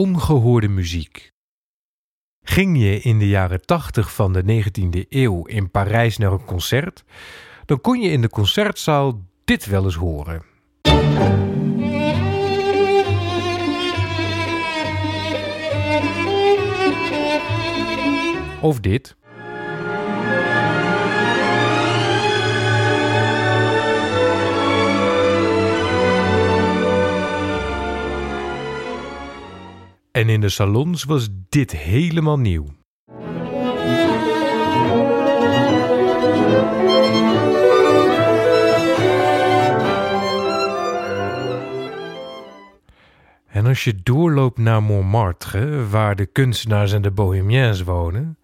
ongehoorde muziek. Ging je in de jaren 80 van de 19e eeuw in Parijs naar een concert, dan kon je in de concertzaal dit wel eens horen. Of dit. En in de salons was dit helemaal nieuw. En als je doorloopt naar Montmartre, waar de kunstenaars en de bohemiens wonen,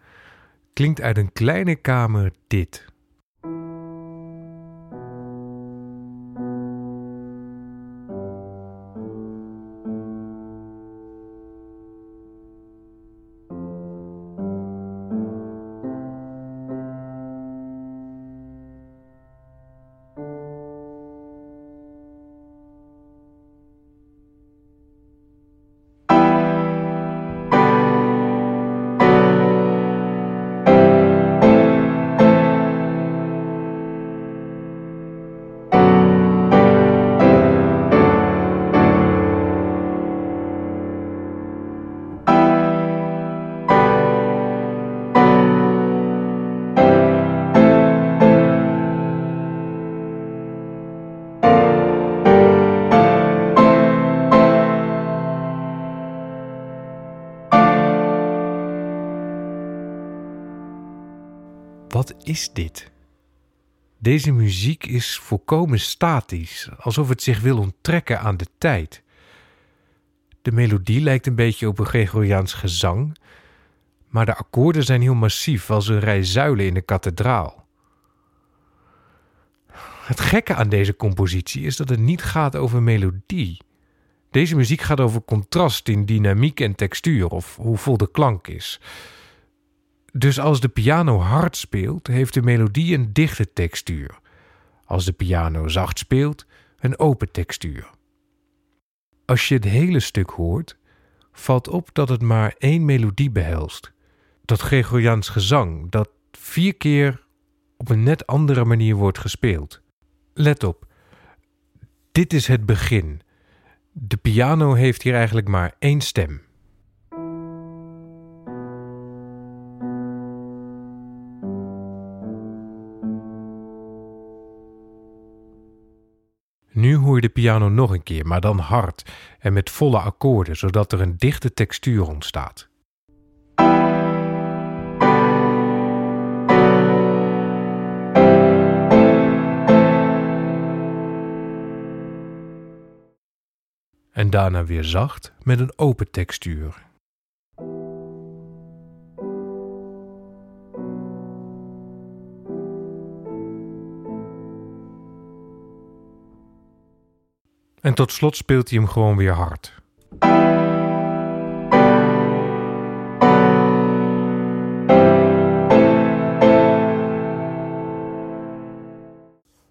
klinkt uit een kleine kamer dit. Wat is dit? Deze muziek is volkomen statisch, alsof het zich wil onttrekken aan de tijd. De melodie lijkt een beetje op een Gregoriaans gezang, maar de akkoorden zijn heel massief als een rij zuilen in een kathedraal. Het gekke aan deze compositie is dat het niet gaat over melodie. Deze muziek gaat over contrast in dynamiek en textuur of hoe vol de klank is. Dus als de piano hard speelt, heeft de melodie een dichte textuur. Als de piano zacht speelt, een open textuur. Als je het hele stuk hoort, valt op dat het maar één melodie behelst. Dat Gregoriaans gezang, dat vier keer op een net andere manier wordt gespeeld. Let op, dit is het begin. De piano heeft hier eigenlijk maar één stem. Nu hoor je de piano nog een keer, maar dan hard en met volle akkoorden, zodat er een dichte textuur ontstaat. En daarna weer zacht met een open textuur. En tot slot speelt hij hem gewoon weer hard.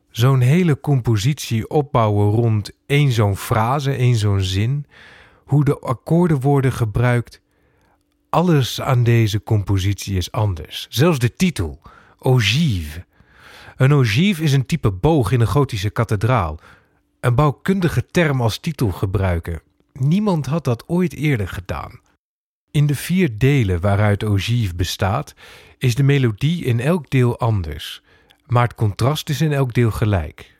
Zo'n hele compositie opbouwen rond één zo'n frase, één zo'n zin, hoe de akkoorden worden gebruikt. Alles aan deze compositie is anders. Zelfs de titel, ogive. Een ogive is een type boog in een gotische kathedraal, een bouwkundige term als titel gebruiken. Niemand had dat ooit eerder gedaan. In de vier delen waaruit ogive bestaat, is de melodie in elk deel anders, maar het contrast is in elk deel gelijk.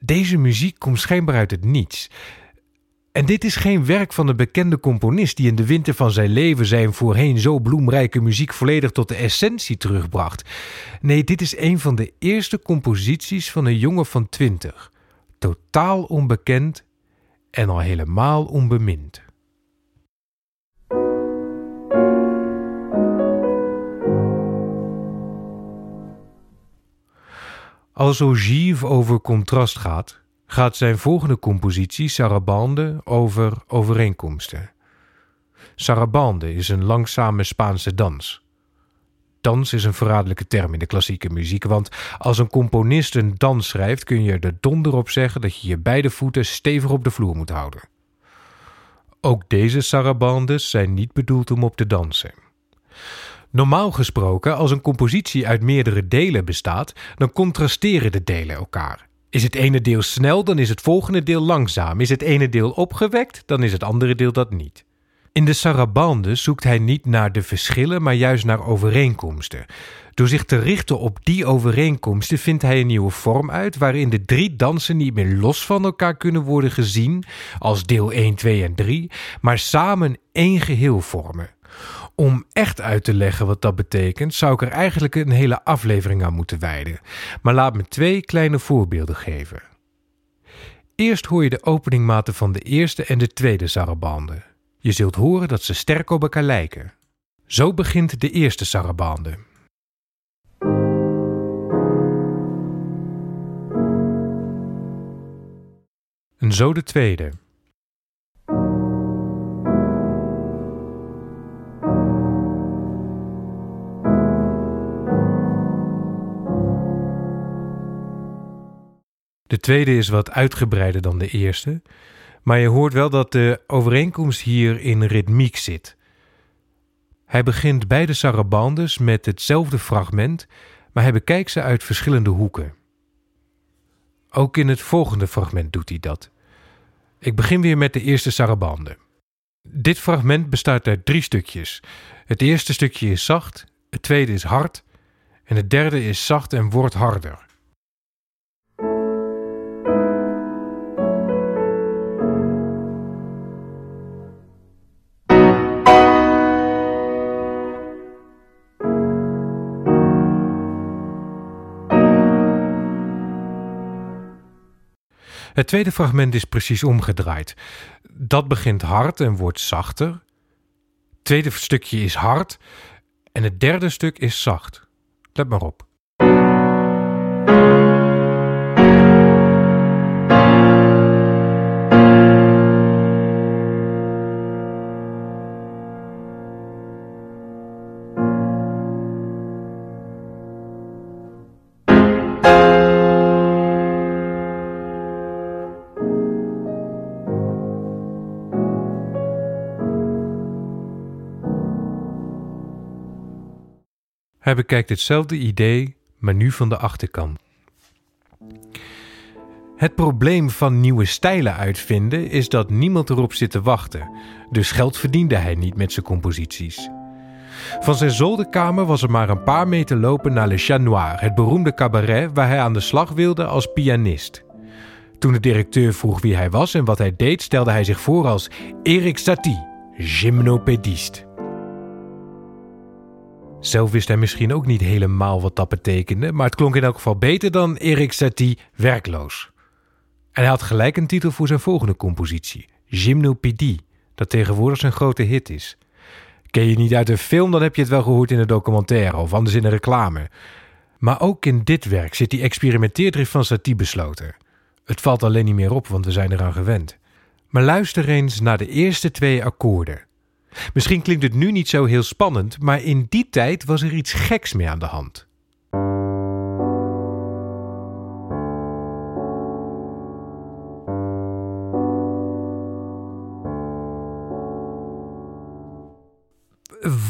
Deze muziek komt schijnbaar uit het niets. En dit is geen werk van een bekende componist die in de winter van zijn leven zijn voorheen zo bloemrijke muziek volledig tot de essentie terugbracht. Nee, dit is een van de eerste composities van een jongen van twintig totaal onbekend en al helemaal onbemind. Als Ogive over contrast gaat, gaat zijn volgende compositie Sarabande over overeenkomsten. Sarabande is een langzame Spaanse dans. Dans is een verraderlijke term in de klassieke muziek, want als een componist een dans schrijft, kun je er donder op zeggen dat je je beide voeten stevig op de vloer moet houden. Ook deze sarabandes zijn niet bedoeld om op te dansen. Normaal gesproken, als een compositie uit meerdere delen bestaat, dan contrasteren de delen elkaar. Is het ene deel snel, dan is het volgende deel langzaam. Is het ene deel opgewekt, dan is het andere deel dat niet. In de sarabande zoekt hij niet naar de verschillen, maar juist naar overeenkomsten. Door zich te richten op die overeenkomsten vindt hij een nieuwe vorm uit waarin de drie dansen niet meer los van elkaar kunnen worden gezien als deel 1, 2 en 3, maar samen één geheel vormen. Om echt uit te leggen wat dat betekent, zou ik er eigenlijk een hele aflevering aan moeten wijden. Maar laat me twee kleine voorbeelden geven. Eerst hoor je de openingmaten van de eerste en de tweede sarabande. Je zult horen dat ze sterk op elkaar lijken. Zo begint de eerste sarabande. En zo de tweede. De tweede is wat uitgebreider dan de eerste, maar je hoort wel dat de overeenkomst hier in ritmiek zit. Hij begint beide sarabandes met hetzelfde fragment, maar hij bekijkt ze uit verschillende hoeken. Ook in het volgende fragment doet hij dat. Ik begin weer met de eerste sarabande. Dit fragment bestaat uit drie stukjes. Het eerste stukje is zacht, het tweede is hard en het derde is zacht en wordt harder. Het tweede fragment is precies omgedraaid. Dat begint hard en wordt zachter. Het tweede stukje is hard en het derde stuk is zacht. Let maar op. Hij bekijkt hetzelfde idee, maar nu van de achterkant. Het probleem van nieuwe stijlen uitvinden is dat niemand erop zit te wachten, dus geld verdiende hij niet met zijn composities. Van zijn zolderkamer was er maar een paar meter lopen naar Le Chat Noir, het beroemde cabaret waar hij aan de slag wilde als pianist. Toen de directeur vroeg wie hij was en wat hij deed, stelde hij zich voor als Erik Satie, gymnopédiste. Zelf wist hij misschien ook niet helemaal wat dat betekende, maar het klonk in elk geval beter dan Erik Satie werkloos. En hij had gelijk een titel voor zijn volgende compositie, Gymnopédie, dat tegenwoordig zijn grote hit is. Ken je niet uit een film, dan heb je het wel gehoord in een documentaire of anders in een reclame. Maar ook in dit werk zit die experimenteerdrift van Satie besloten. Het valt alleen niet meer op, want we zijn eraan gewend. Maar luister eens naar de eerste twee akkoorden. Misschien klinkt het nu niet zo heel spannend, maar in die tijd was er iets geks mee aan de hand.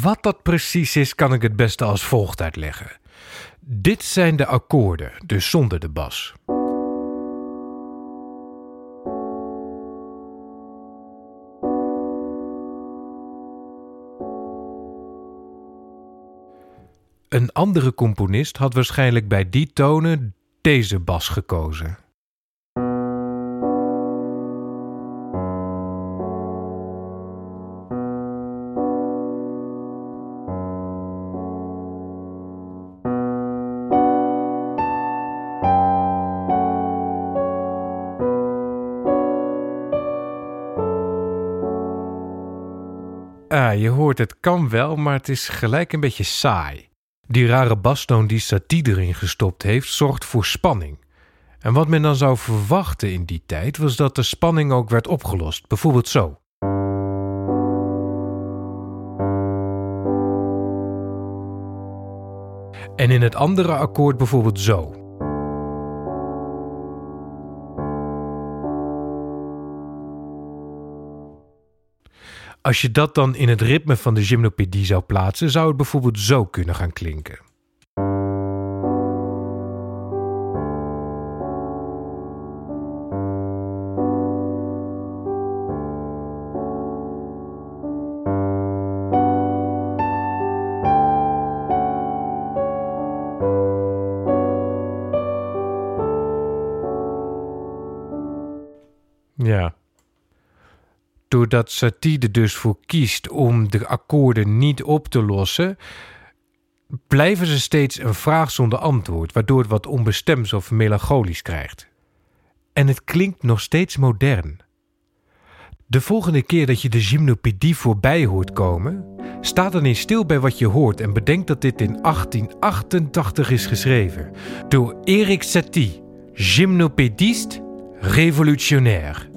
Wat dat precies is, kan ik het beste als volgt uitleggen. Dit zijn de akkoorden, dus zonder de bas. Een andere componist had waarschijnlijk bij die tonen deze bas gekozen. Ah, je hoort het kan wel, maar het is gelijk een beetje saai. Die rare bastoon die Satie erin gestopt heeft, zorgt voor spanning. En wat men dan zou verwachten in die tijd was dat de spanning ook werd opgelost, bijvoorbeeld zo. En in het andere akkoord bijvoorbeeld zo. Als je dat dan in het ritme van de gymnopedie zou plaatsen, zou het bijvoorbeeld zo kunnen gaan klinken. Ja. Doordat Satie er dus voor kiest om de akkoorden niet op te lossen, blijven ze steeds een vraag zonder antwoord, waardoor het wat onbestemds of melancholisch krijgt. En het klinkt nog steeds modern. De volgende keer dat je de gymnopedie voorbij hoort komen, sta dan eens stil bij wat je hoort en bedenk dat dit in 1888 is geschreven door Erik Satie, gymnopediste révolutionnaire.